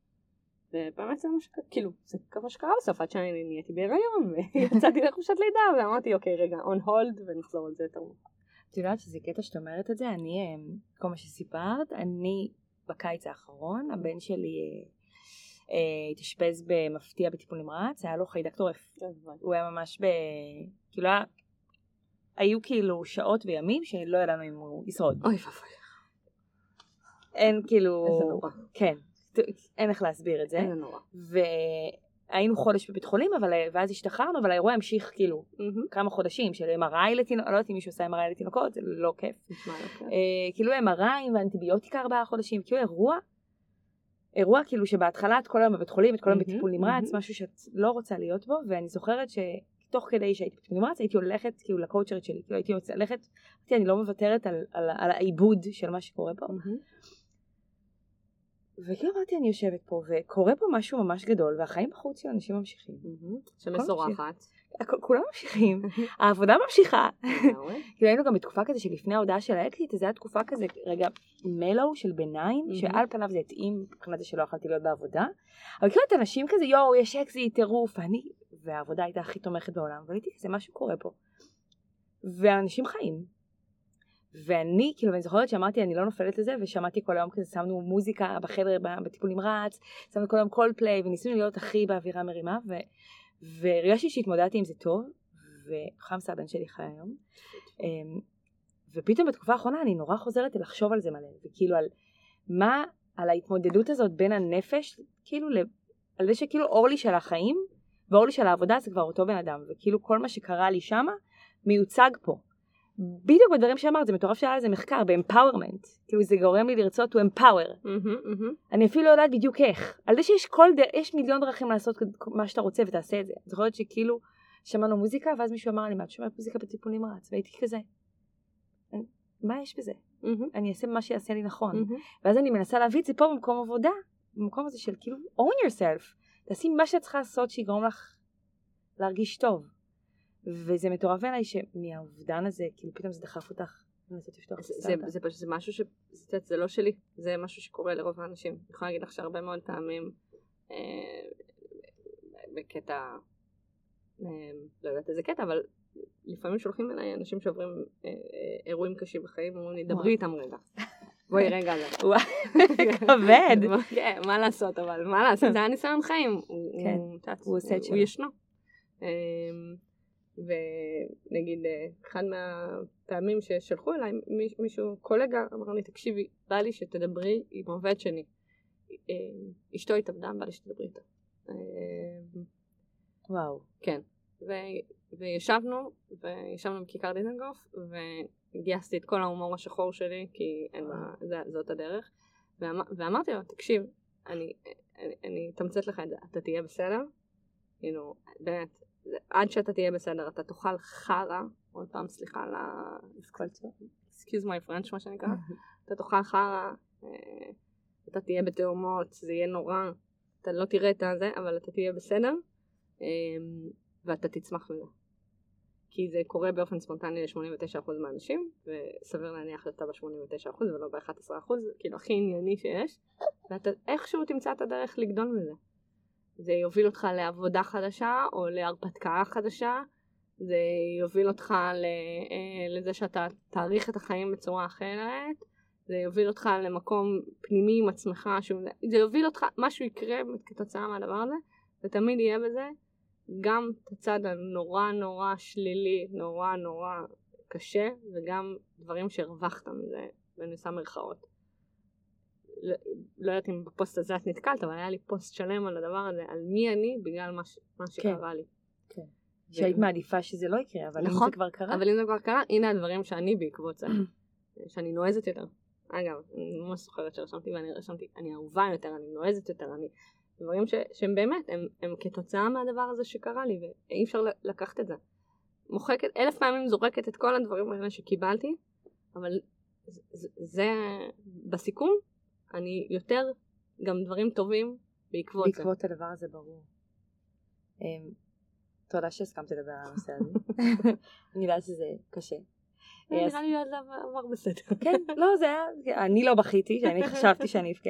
ובאמת זה מה שקרה, כאילו, זה מה שקרה בסוף, עד שאני נהייתי בהיריון, ויצאתי לחופשת לידה, ואמרתי, אוקיי, רגע, on hold, ונחזור על זה יותר מאוחר. את יודעת שזה קטע שאת אומרת את זה, אני, אה, כל מה שסיפרת, אני בקיץ האחרון, הבן שלי אה, אה, התאשפז במפתיע בטיפול נמרץ, היה לו חיידק טורף. הוא היה ממש ב... כאילו. היו כאילו שעות וימים שלא ידענו אם הוא ישרוד. אוי ואבוי, אין כאילו... איזה נורא. כן, אין איך להסביר את זה. איזה נורא. והיינו חודש בבית חולים, אבל... ואז השתחררנו, אבל האירוע המשיך כאילו מהמם. כמה חודשים של MRI לתינוקות, לא יודעת אם מישהו עושה MRI לתינוקות, זה לא כיף. נשמע לא כיף. אה, כאילו MRI ואנטיביוטיקה ארבעה חודשים, כאילו אירוע, אירוע כאילו שבהתחלה את כל היום בבית חולים, את כל היום מהמם, בטיפול נמרץ, מהמם. משהו שאת לא רוצה להיות בו, ואני זוכרת שתוך כדי שהייתי בטיפול נמרץ הייתי הולכת כאילו לקואוצ'רית שלי, כאילו הייתי הולכת, אני לא מוותרת על, על, על העיבוד של מה שקורה פה, מהמם. וכאילו אמרתי אני יושבת פה וקורה פה משהו ממש גדול והחיים בחוץ של אנשים ממשיכים. שמסורחת. כולם ממשיכים, העבודה ממשיכה. כאילו היינו גם בתקופה כזה שלפני ההודעה של האקזיט, זה היה תקופה כזה, רגע, מלו של ביניים. שעל פניו זה התאים מבחינת זה שלא יכולתי להיות בעבודה, אבל כאילו את אנשים כזה, יואו, יש אקזיט, טירוף, ואני, והעבודה הייתה הכי תומכת בעולם, והייתי כזה, משהו קורה פה. ואנשים חיים. ואני, כאילו, אני זוכרת שאמרתי, אני לא נופלת לזה, ושמעתי כל היום כזה, שמנו מוזיקה בחדר, בטיפול נמרץ, שמנו כל היום קול פליי, וניסינו להיות הכי באווירה מרימה, ו... והרגשתי שהתמודדתי עם זה טוב, וחמסה הבן שלי חי היום. אמ, ופתאום בתקופה האחרונה אני נורא חוזרת לחשוב על זה מלא, וכאילו על מה, על ההתמודדות הזאת בין הנפש, כאילו על זה שכאילו אורלי של החיים ואורלי של העבודה זה כבר אותו בן אדם, וכאילו כל מה שקרה לי שמה מיוצג פה. בדיוק בדברים שאמרת, זה מטורף שהיה על זה מחקר, באמפאורמנט, כאילו זה גורם לי לרצות to empower, מהמם, מהמם. אני אפילו לא יודעת בדיוק איך, על זה שיש כל דרך, יש מיליון דרכים לעשות מה שאתה רוצה ותעשה את זה, את זוכרת שכאילו שמענו מוזיקה ואז מישהו אמר לי מה את שומעת מוזיקה בטיפול נמרץ והייתי כזה "אני- מה יש בזה? מהמם. אני אעשה מה שיעשה לי נכון. ואז אני מנסה להביא את זה פה במקום עבודה במקום הזה של כאילו own yourself. תעשי מה שאת צריכה לעשות שיגרום לך להרגיש טוב וזה מטורף בעיניי שמהאובדן הזה כאילו פתאום זה דחף אותך לנסות לפתוח את זה- זה- הסטארט-אפ. זה פשוט זה משהו ש... זה, זה לא שלי, זה משהו שקורה לרוב האנשים. אני יכולה להגיד לך שהרבה מאוד פעמים אה, בקטע, אה, לא יודעת איזה קטע, אבל לפעמים שולחים אליי אנשים שעוברים אה, אה, אירועים קשים בחיים, אומרים לי. דברי איתם רגע. בואי רגע. זה." וואו, כבד. כן, מה לעשות, אבל מה לעשות, זה היה ניסיון חיים. כן. הוא ישנו. ונגיד, אה, אחד מהפעמים ששלחו אליי, מיש- מישהו, קולגה, אמר לי, תקשיבי, בא לי שתדברי עם עובד שני. אה, אשתו התאבדה, בא לי שתדברי איתה. אמ, וואו. כן. ו- וישבנו, וישבנו בכיכר דיזנגוף, וגייסתי את כל ההומור השחור שלי, כי אין מה, זה- זאת הדרך. ואמר, ואמרתי לו, תקשיב, אני, אני, אני אתמצת לך את זה, אתה תהיה בסדר? כאילו, באמת, עד שאתה תהיה בסדר, אתה תאכל חרא, עוד פעם, סליחה על ה... excuse my French, מה שנקרא, אתה תאכל חרא, אה, אתה תהיה בתאומות, זה יהיה נורא, אתה לא תראה את הזה, אבל אתה תהיה בסדר, אה, ואתה תצמח מזה. כי זה קורה באופן ספונטני ל-89% מהאנשים, וסביר להניח שאתה ב-89% ולא ב-11%, כאילו הכי ענייני שיש, ואתה איכשהו תמצא את הדרך לגדול מזה. זה יוביל אותך לעבודה חדשה, או להרפתקה חדשה, זה יוביל אותך אה, לזה שאתה תעריך את החיים בצורה אחרת, זה יוביל אותך למקום פנימי עם עצמך, שהוא, זה יוביל אותך, משהו יקרה כתוצאה מהדבר הזה, ותמיד יהיה בזה. גם את הצד הנורא נורא שלילי, נורא נורא קשה, וגם דברים שהרווחת מזה, ואני עושה מירכאות. לא, יודעת אם בפוסט הזה את נתקלת, אבל היה לי פוסט שלם על הדבר הזה, על מי אני בגלל מה, ש, מה שקרה לי. כן. שהיית מעדיפה שזה לא יקרה, אבל נכון, אם זה כבר קרה. אבל אם זה כבר קרה, הנה הדברים שאני בעקבות זה, שאני נועזת יותר. אגב, אני ממש זוכרת שרשמתי ואני רשמתי, אני אהובה יותר, אני נועזת יותר, אני... דברים ש, שהם באמת, הם, הם כתוצאה מהדבר הזה שקרה לי, ואי אפשר לקחת את זה. מוחקת, אלף פעמים זורקת את כל הדברים האלה שקיבלתי, אבל זה, זה בסיכום, אני יותר גם דברים טובים בעקבות, בעקבות זה. בעקבות הדבר הזה, ברור. אמ, תודה שהסכמת לדבר על הנושא הזה. אני יודעת שזה קשה. אה, נראה לי עבר בסדר. כן, לא, זה היה, אני לא בכיתי, אני חשבתי שאני אבכה.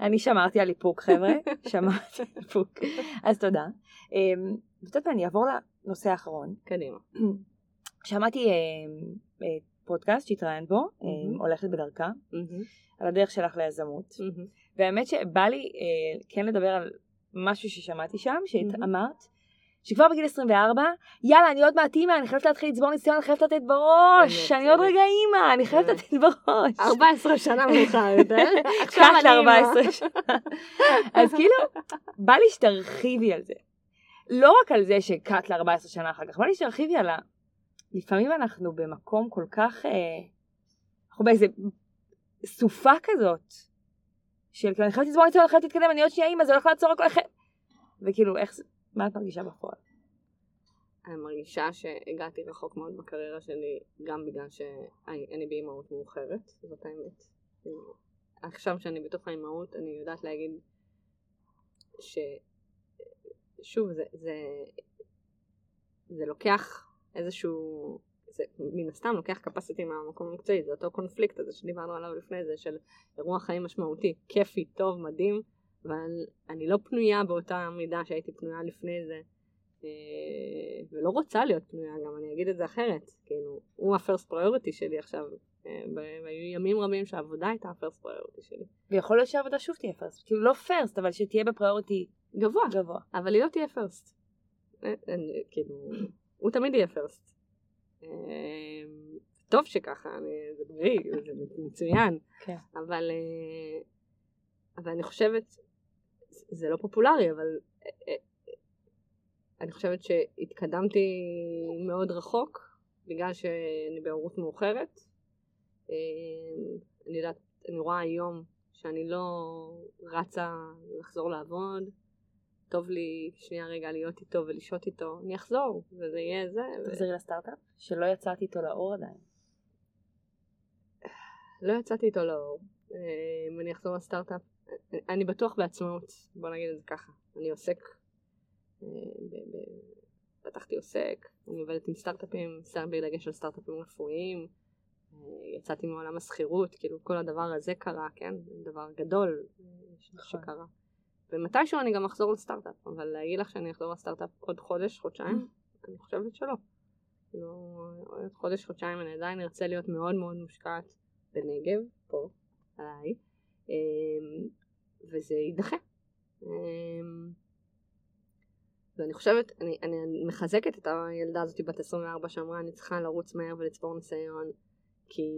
אני שמרתי על איפוק, חבר'ה, שמרתי על איפוק. אז תודה. אמ, מה, אני אעבור לנושא האחרון. קדימה. שמעתי פודקאסט שהתראיינת בו, אמ, הולכת בדרכה, על הדרך שלך ליזמות. והאמת שבא לי אה, כן לדבר על משהו ששמעתי שם, שאמרת, שכבר בגיל 24, יאללה, אני עוד מעט אימא, אני חייבת להתחיל לצבור ניסיון, אני חייבת לתת בראש, אני עוד רגע אימא, אני חייבת לתת בראש. 14 שנה מאוחר יותר, עכשיו אני אימא. אז כאילו, בא לי שתרחיבי על זה. לא רק על זה שקט ל-14 שנה אחר כך, בא לי שתרחיבי על ה... לפעמים אנחנו במקום כל כך... אה, אנחנו באיזה סופה כזאת, של כאילו, אני חייבת לצבור ניסיון, אני חייבת להתקדם, אני עוד שנייה אימא, זה הולך לעצור הכל, וכאילו, איך זה... מה את מרגישה בפועל? אני מרגישה שהגעתי רחוק מאוד בקריירה שלי, גם בגלל שאני באימהות מאוחרת, זאת האמת. עכשיו שאני בתוך האימהות, אני יודעת להגיד ש... שוב, זה, זה, זה לוקח איזשהו, זה מן הסתם לוקח capacity מהמקום המקצועי, זה אותו קונפליקט הזה שדיברנו עליו לפני זה, של אירוע חיים משמעותי, כיפי, טוב, מדהים, אבל אני לא פנויה באותה מידה שהייתי פנויה לפני זה, אה, ולא רוצה להיות פנויה גם, אני אגיד את זה אחרת, כאילו, הוא הפרסט פריוריטי שלי עכשיו, אה, והיו ימים רבים שהעבודה הייתה ה first priority שלי. ויכול להיות שהעבודה שוב תהיה first, כאילו לא first, אבל שתהיה ב priority גבוה, גבוה. אבל היא לא תהיה first. אה, כאילו, הוא תמיד יהיה first. טוב שככה, זה בריא, זה מצוין, כן. אבל, אבל אני חושבת זה לא פופולרי, אבל אה, אה, אני חושבת שהתקדמתי מאוד רחוק, בגלל שאני בהורות מאוחרת. אה, אני יודעת, אני רואה היום שאני לא רצה לחזור לעבוד, טוב לי שנייה רגע להיות איתו ולשהות איתו, אני אחזור, וזה יהיה זה. תחזרי ו... לסטארט-אפ? שלא יצאתי איתו לאור עדיין. לא יצאתי איתו לאור. אם אני אחזור לסטארט-אפ, אני בטוח בעצמאות, בוא נגיד את זה ככה. אני עוסק, אה, פתחתי עוסק, אני עובדת עם סטארט-אפים, בדגש על סטארט-אפים רפואיים, אה, יצאתי מעולם השכירות, כאילו כל הדבר הזה קרה, כן? דבר גדול אה, נכון. שקרה. ומתישהו אני גם אחזור לסטארט-אפ, אבל להגיד לך שאני אחזור לסטארט-אפ עוד חודש, חודשיים, אני חושבת שלא. כאילו, עוד חודש, חודשיים אני עדיין ארצה להיות מאוד מאוד מושקעת בנגב, פה, עליי. וזה יידחה. אמ, ואני חושבת, אני, אני מחזקת את הילדה הזאת בת 24 שאמרה אני צריכה לרוץ מהר ולצבור ניסיון כי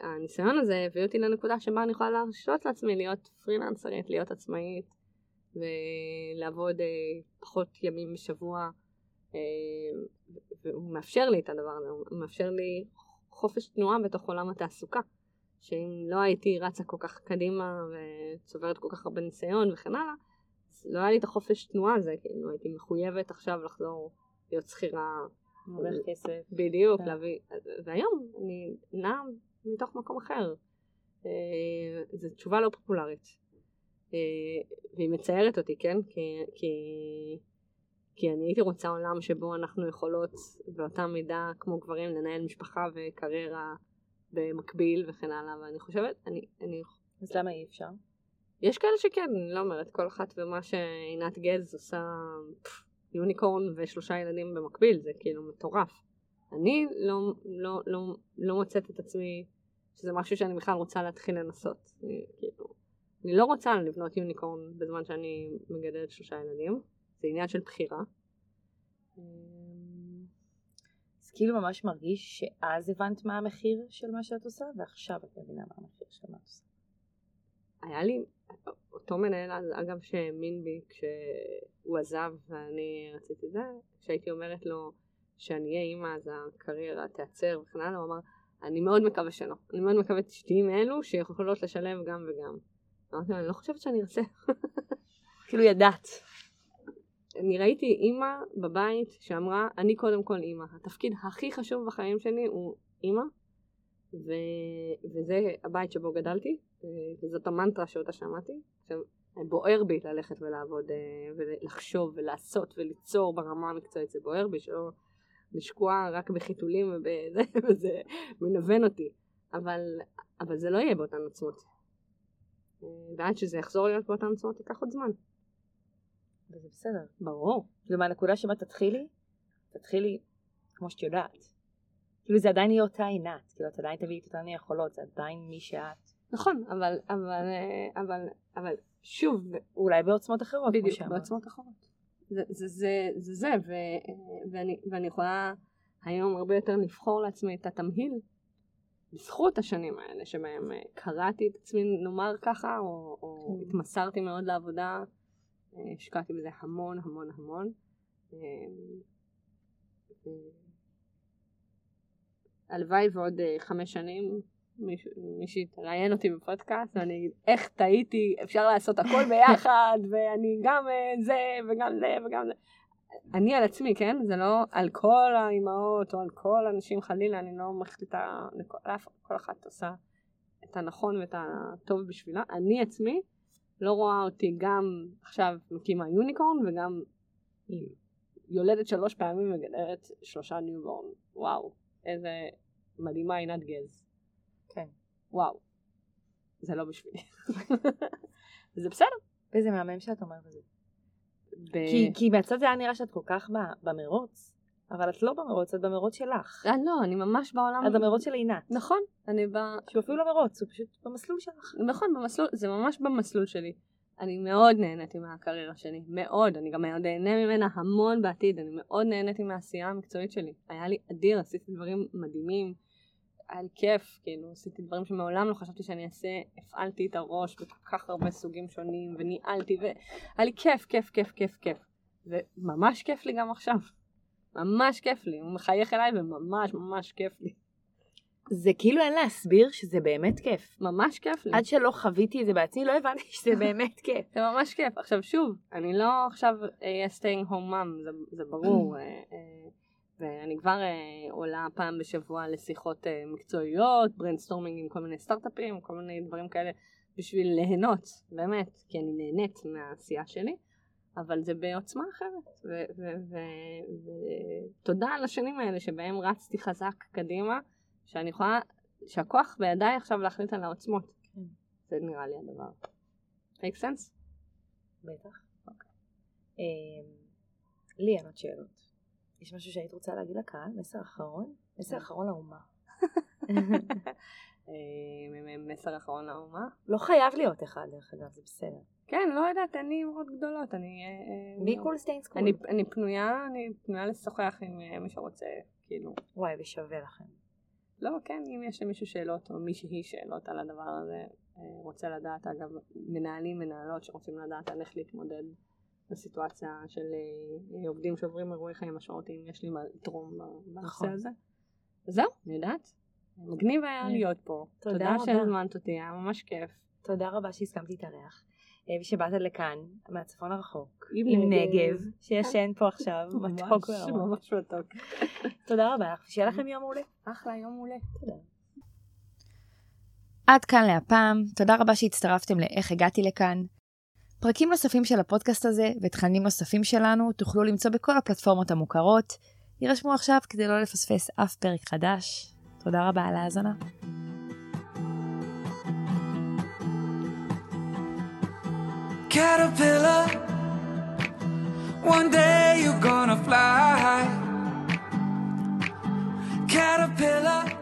הניסיון הזה הביא אותי לנקודה שבה אני יכולה להרשות לעצמי להיות פרילנסרית, להיות עצמאית ולעבוד אה, פחות ימים בשבוע אה, והוא מאפשר לי את הדבר הזה, הוא מאפשר לי חופש תנועה בתוך עולם התעסוקה שאם לא הייתי רצה כל כך קדימה וצוברת כל כך הרבה ניסיון וכן הלאה, אז לא היה לי את החופש תנועה הזה, כאילו הייתי מחויבת עכשיו לחזור להיות שכירה. מרוויח כסף. בדיוק, כן. להביא, והיום אני נעה מתוך מקום אחר. אה, זו תשובה לא פופולרית. אה, והיא מציירת אותי, כן? כי, כי, כי אני הייתי רוצה עולם שבו אנחנו יכולות באותה מידה כמו גברים לנהל משפחה וקריירה במקביל וכן הלאה, ואני חושבת, אני, אני... אז למה אי אפשר? יש כאלה שכן, אני לא אומרת, כל אחת ומה שעינת גז עושה יוניקורן ושלושה ילדים במקביל, זה כאילו מטורף. אני לא, לא, לא, לא מוצאת את עצמי שזה משהו שאני בכלל רוצה להתחיל לנסות. אני, כאילו, אני לא רוצה לבנות יוניקורן בזמן שאני מגדלת שלושה ילדים, זה עניין של בחירה. אז כאילו ממש מרגיש שאז הבנת מה המחיר של מה שאת עושה, ועכשיו את מבינה מה המחיר של מה את עושה. היה לי, אותו מנהל, אז, אגב, שהאמין בי כשהוא עזב ואני רציתי זה, כשהייתי אומרת לו שאני אהיה אימא אז הקריירה תיעצר וכן הלאה, הוא אמר, אני מאוד מקווה שלא. אני מאוד מקווה שתהיי מאלו שיכולות לשלב גם וגם. אמרתי לו, אני לא חושבת שאני ארצה. כאילו ידעת. אני ראיתי אימא בבית שאמרה, אני קודם כל אימא. התפקיד הכי חשוב בחיים שלי הוא אימא, ו... וזה הבית שבו גדלתי, וזאת המנטרה שאותה שמעתי. עכשיו, בוער בי ללכת ולעבוד, אה, ולחשוב ולעשות וליצור ברמה המקצועית, זה בוער בי, שלא לשקוע רק בחיתולים ובזה, וזה מנוון אותי. אבל, אבל זה לא יהיה באותן עוצמות. אה, ועד שזה יחזור להיות באותן עוצמות ייקח עוד זמן. וזה בסדר. ברור. ומהנקודה שבה תתחילי, תתחילי כמו שאת יודעת. כאילו זה עדיין יהיה אותה עינת, כאילו את עדיין תביאי את אותן יכולות, זה עדיין מי שאת. נכון, אבל, אבל, אבל, אבל שוב, אולי בעוצמות אחרות, בדיוק, בעוצמות אחרות. זה זה, זה, זה, זה ו, ואני, ואני יכולה היום הרבה יותר לבחור לעצמי את התמהיל בזכות השנים האלה שבהם אה, קראתי את עצמי, נאמר ככה, או, או mm. התמסרתי מאוד לעבודה, אה, השקעתי בזה המון המון המון. אה, הלוואי ועוד חמש שנים מישהי תראיין אותי בפודקאסט ואני אגיד איך טעיתי, אפשר לעשות הכל ביחד ואני גם זה וגם זה וגם זה. אני על עצמי, כן? זה לא על כל האימהות או על כל האנשים חלילה, אני לא מחליטה, כל אחת עושה את הנכון ואת הטוב בשבילה. אני עצמי לא רואה אותי גם עכשיו מקימה unicorn וגם יולדת שלוש פעמים מגדלת שלושה newborn. וואו, איזה מדהימה עינת גז. כן. וואו. זה לא בשבילי. זה בסדר. וזה מהמם שאת אומרת את זה. ב... כי, כי מהצד זה היה נראה שאת כל כך במרוץ, אבל את לא במרוץ, את במרוץ שלך. אה, לא, אני ממש בעולם... את במרוץ של עינת. נכון, אני ב... שהוא אפילו לא מרוץ, הוא פשוט במסלול שלך. נכון, במסלול, זה ממש במסלול שלי. אני מאוד נהניתי מהקריירה שלי, מאוד, אני גם מאוד נהנה ממנה המון בעתיד, אני מאוד נהניתי מהעשייה המקצועית שלי. היה לי אדיר, עשיתי דברים מדהימים. היה לי כיף, כאילו, עשיתי דברים שמעולם לא חשבתי שאני אעשה, הפעלתי את הראש בכל כך הרבה סוגים שונים, וניהלתי, והיה לי כיף, כיף, כיף, כיף, כיף. וממש כיף לי גם עכשיו. ממש כיף לי, הוא מחייך אליי וממש ממש כיף לי. זה כאילו אין להסביר שזה באמת כיף. ממש כיף לי. עד שלא חוויתי את זה בעצמי לא הבנתי שזה באמת כיף. זה ממש כיף. עכשיו שוב, אני לא עכשיו אהיה staying home mom, זה, זה ברור. אה, אה, ואני כבר אה, עולה פעם בשבוע לשיחות מקצועיות, brainstorming עם כל מיני סטארט-אפים, כל מיני דברים כאלה, בשביל ליהנות, באמת, כי אני נהנית מהעשייה שלי, אבל זה בעוצמה אחרת. ותודה על השנים האלה שבהם רצתי חזק קדימה, שאני יכולה, שהכוח בידיי עכשיו להחליט על העוצמות. כן. זה נראה לי הדבר. make sense? בטח. אוקיי. אמ, לי אין עוד שאלות. יש משהו שהיית רוצה להגיד לקהל? מסר אחרון? מסר כן. אחרון לאומה. אה, מסר אחרון לאומה? לא חייב להיות אחד דרך אגב, זה בסדר. כן, לא יודעת, אין לי אמרות גדולות, אני... be cool, stay in school. אני פנויה, אני פנויה לשוחח עם אה, מי שרוצה, כאילו. וואי, ושווה לכם. לא, כן, אם יש למישהו שאלות, או מישהי שאלות על הדבר הזה, אה, רוצה לדעת, אגב, מנהלים, מנהלות שרוצים לדעת על איך להתמודד בסיטואציה של אה, עובדים שעוברים אירועי חיים משמעותיים, יש לי מה לתרום בנושא נכון. הזה. זהו, אני יודעת. מגניב היה. להיות פה. תודה, תודה שהזמנת אותי, היה ממש כיף. תודה רבה שהסכמתי להתארח. אה, ושבאת לכאן, מהצפון הרחוק, עם נגב, שישן פה עכשיו, מתוק מאוד. ממש מתוק. תודה רבה לך, ושיהיה לכם יום מעולה. אחלה, יום מעולה. תודה. עד כאן להפעם, תודה רבה שהצטרפתם לאיך הגעתי לכאן. פרקים נוספים של הפודקאסט הזה ותכנים נוספים שלנו תוכלו למצוא בכל הפלטפורמות המוכרות. יירשמו עכשיו כדי לא לפספס אף פרק חדש. תודה רבה על ההאזנה. caterpillar. One day you're gonna fly. Caterpillar.